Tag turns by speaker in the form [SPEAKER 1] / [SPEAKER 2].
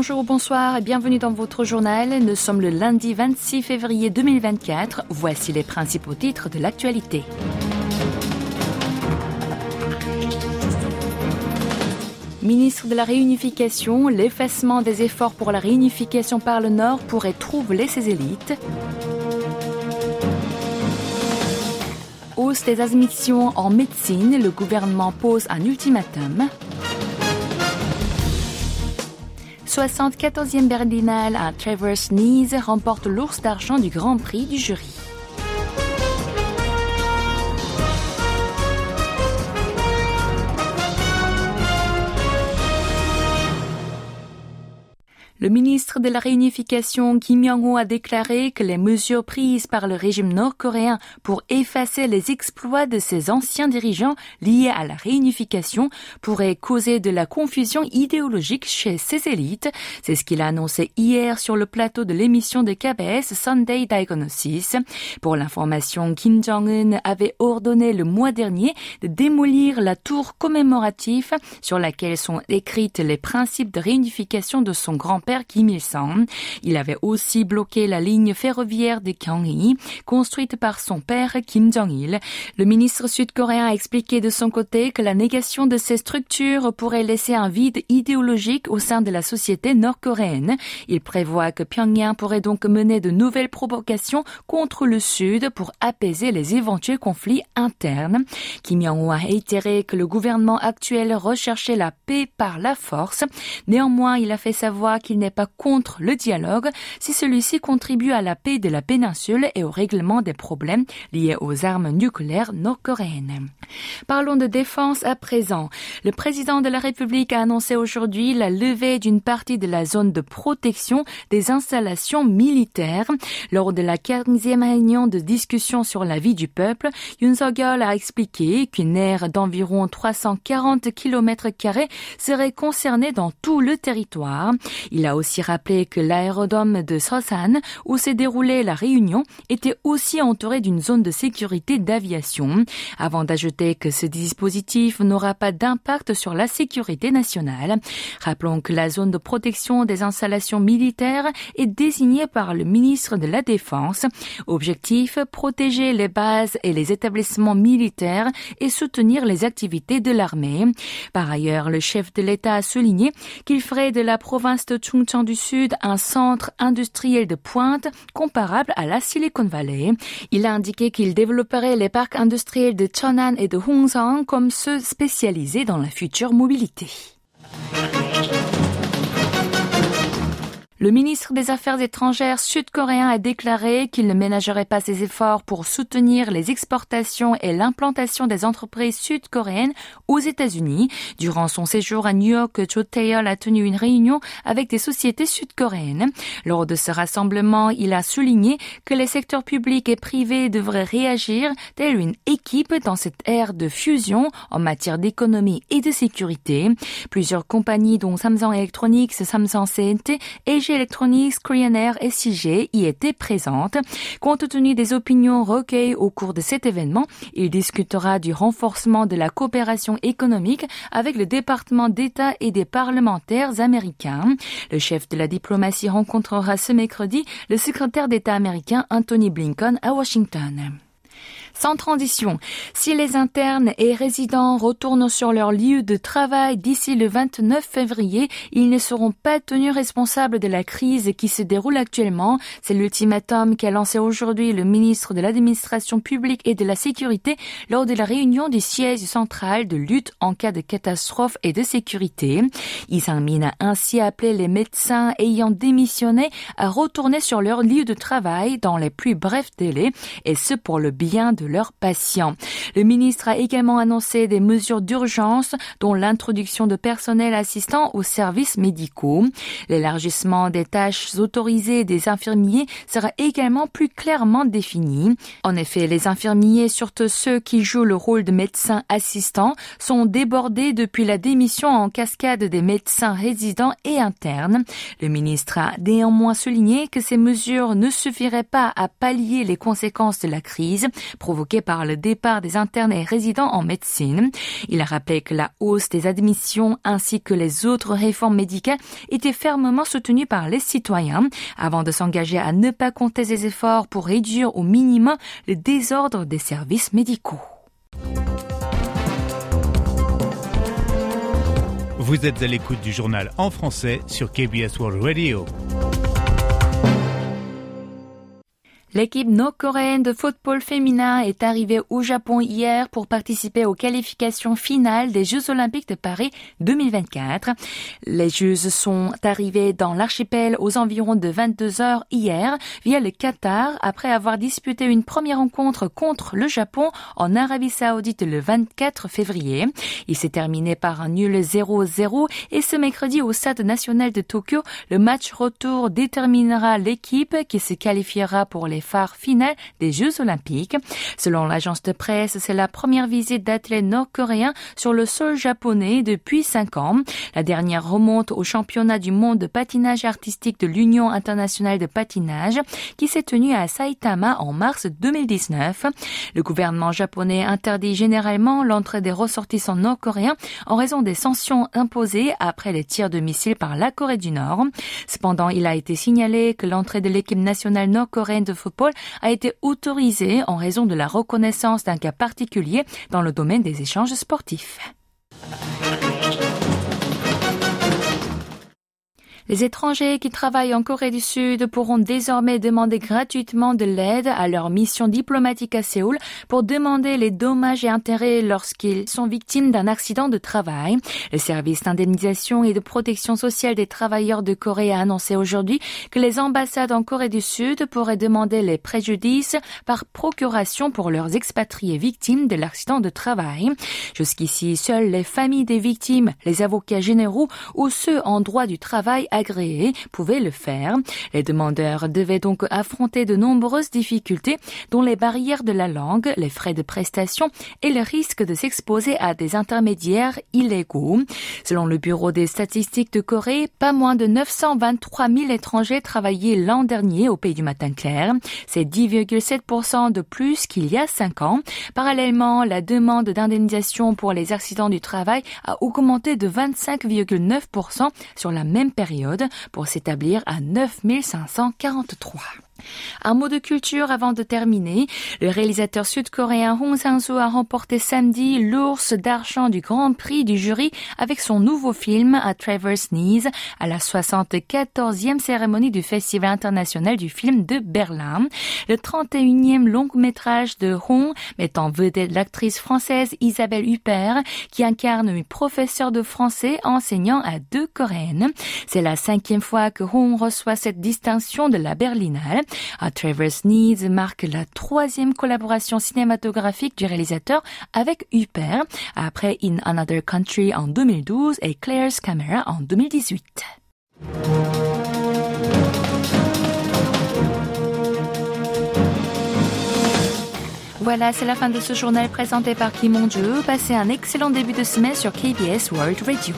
[SPEAKER 1] Bonjour, bonsoir et bienvenue dans votre journal. Nous sommes le lundi 26 février 2024. Voici les principaux titres de l'actualité. Ministre de la Réunification, l'effacement des efforts pour la réunification par le Nord pourrait troubler ses élites. Hausse des admissions en médecine, le gouvernement pose un ultimatum. 74e Berlinale à Travers Nice remporte l'ours d'argent du Grand Prix du jury. Le ministre de la Réunification Kim Jong-un a déclaré que les mesures prises par le régime nord-coréen pour effacer les exploits de ses anciens dirigeants liés à la réunification pourraient causer de la confusion idéologique chez ses élites. C'est ce qu'il a annoncé hier sur le plateau de l'émission de KBS Sunday Diagnosis. Pour l'information, Kim Jong-un avait ordonné le mois dernier de démolir la tour commémorative sur laquelle sont écrites les principes de réunification de son grand-père Kim Il-sung. Il avait aussi bloqué la ligne ferroviaire de Gyeonggi, construite par son père Kim Jong-il. Le ministre sud-coréen a expliqué de son côté que la négation de ces structures pourrait laisser un vide idéologique au sein de la société nord-coréenne. Il prévoit que Pyongyang pourrait donc mener de nouvelles provocations contre le Sud pour apaiser les éventuels conflits internes. Kim Jong-un a que le gouvernement actuel recherchait la paix par la force. Néanmoins, il a fait savoir qu'il n'est pas contre le dialogue si celui-ci contribue à la paix de la péninsule et au règlement des problèmes liés aux armes nucléaires nord-coréennes. Parlons de défense à présent. Le président de la République a annoncé aujourd'hui la levée d'une partie de la zone de protection des installations militaires. Lors de la 15e réunion de discussion sur la vie du peuple, Yoon Suk-yeol a expliqué qu'une aire d'environ 340 km serait concernée dans tout le territoire. Il a a aussi rappelé que l'aérodrome de Sosan, où s'est déroulée la réunion, était aussi entouré d'une zone de sécurité d'aviation, avant d'ajouter que ce dispositif n'aura pas d'impact sur la sécurité nationale. Rappelons que la zone de protection des installations militaires est désignée par le ministre de la Défense. Objectif, protéger les bases et les établissements militaires et soutenir les activités de l'armée. Par ailleurs, le chef de l'État a souligné qu'il ferait de la province de Chung du Sud un centre industriel de pointe comparable à la Silicon Valley. Il a indiqué qu'il développerait les parcs industriels de Cheonan et de Hongsan comme ceux spécialisés dans la future mobilité. Le ministre des Affaires étrangères sud-coréen a déclaré qu'il ne ménagerait pas ses efforts pour soutenir les exportations et l'implantation des entreprises sud-coréennes aux États-Unis. Durant son séjour à New York, Cho Tae-yeol a tenu une réunion avec des sociétés sud-coréennes. Lors de ce rassemblement, il a souligné que les secteurs publics et privés devraient réagir telle une équipe dans cette ère de fusion en matière d'économie et de sécurité. Plusieurs compagnies dont Samsung Electronics, Samsung CNT et Electronics, Korean et CG y étaient présentes. Compte tenu des opinions recueillies au cours de cet événement, il discutera du renforcement de la coopération économique avec le département d'État et des parlementaires américains. Le chef de la diplomatie rencontrera ce mercredi le secrétaire d'État américain Anthony Blinken à Washington. Sans transition, si les internes et résidents retournent sur leur lieu de travail d'ici le 29 février, ils ne seront pas tenus responsables de la crise qui se déroule actuellement. C'est l'ultimatum qu'a lancé aujourd'hui le ministre de l'administration publique et de la sécurité lors de la réunion du siège central de lutte en cas de catastrophe et de sécurité. Isang a ainsi appelé les médecins ayant démissionné à retourner sur leur lieu de travail dans les plus brefs délais et ce pour le bien de leurs patients. Le ministre a également annoncé des mesures d'urgence, dont l'introduction de personnel assistant aux services médicaux. L'élargissement des tâches autorisées des infirmiers sera également plus clairement défini. En effet, les infirmiers, surtout ceux qui jouent le rôle de médecins assistants, sont débordés depuis la démission en cascade des médecins résidents et internes. Le ministre a néanmoins souligné que ces mesures ne suffiraient pas à pallier les conséquences de la crise provoquée par le départ des internes et résidents en médecine. Il a rappelé que la hausse des admissions ainsi que les autres réformes médicales étaient fermement soutenues par les citoyens avant de s'engager à ne pas compter ses efforts pour réduire au minimum le désordre des services médicaux.
[SPEAKER 2] Vous êtes à l'écoute du journal en français sur KBS World Radio.
[SPEAKER 1] L'équipe nord-coréenne de football féminin est arrivée au Japon hier pour participer aux qualifications finales des Jeux olympiques de Paris 2024. Les Jeux sont arrivés dans l'archipel aux environs de 22 heures hier via le Qatar après avoir disputé une première rencontre contre le Japon en Arabie Saoudite le 24 février. Il s'est terminé par un nul 0-0 et ce mercredi au Stade national de Tokyo, le match retour déterminera l'équipe qui se qualifiera pour les phare final des Jeux olympiques. Selon l'agence de presse, c'est la première visite d'athlètes nord-coréens sur le sol japonais depuis cinq ans. La dernière remonte au championnat du monde de patinage artistique de l'Union internationale de patinage qui s'est tenu à Saitama en mars 2019. Le gouvernement japonais interdit généralement l'entrée des ressortissants nord-coréens en raison des sanctions imposées après les tirs de missiles par la Corée du Nord. Cependant, il a été signalé que l'entrée de l'équipe nationale nord-coréenne de a été autorisé en raison de la reconnaissance d'un cas particulier dans le domaine des échanges sportifs. Les étrangers qui travaillent en Corée du Sud pourront désormais demander gratuitement de l'aide à leur mission diplomatique à Séoul pour demander les dommages et intérêts lorsqu'ils sont victimes d'un accident de travail. Le service d'indemnisation et de protection sociale des travailleurs de Corée a annoncé aujourd'hui que les ambassades en Corée du Sud pourraient demander les préjudices par procuration pour leurs expatriés victimes de l'accident de travail. Jusqu'ici, seules les familles des victimes, les avocats généraux ou ceux en droit du travail agréés pouvaient le faire. Les demandeurs devaient donc affronter de nombreuses difficultés, dont les barrières de la langue, les frais de prestation et le risque de s'exposer à des intermédiaires illégaux. Selon le Bureau des statistiques de Corée, pas moins de 923 000 étrangers travaillaient l'an dernier au pays du matin clair. C'est 10,7% de plus qu'il y a cinq ans. Parallèlement, la demande d'indemnisation pour les accidents du travail a augmenté de 25,9% sur la même période pour s'établir à 9543. Un mot de culture avant de terminer. Le réalisateur sud-coréen Hong Sang-soo a remporté samedi l'ours d'argent du Grand Prix du jury avec son nouveau film A Traverse Knees à la 74e cérémonie du Festival international du film de Berlin. Le 31e long métrage de Hong met en vedette l'actrice française Isabelle Huppert qui incarne une professeure de français enseignant à deux coréennes. C'est la cinquième fois que Hong reçoit cette distinction de la Berlinale. A Traverse Needs marque la troisième collaboration cinématographique du réalisateur avec Huppert, après In Another Country en 2012 et Claire's Camera en 2018. Voilà, c'est la fin de ce journal présenté par Kim Jeu. Passez un excellent début de semaine sur KBS World Radio.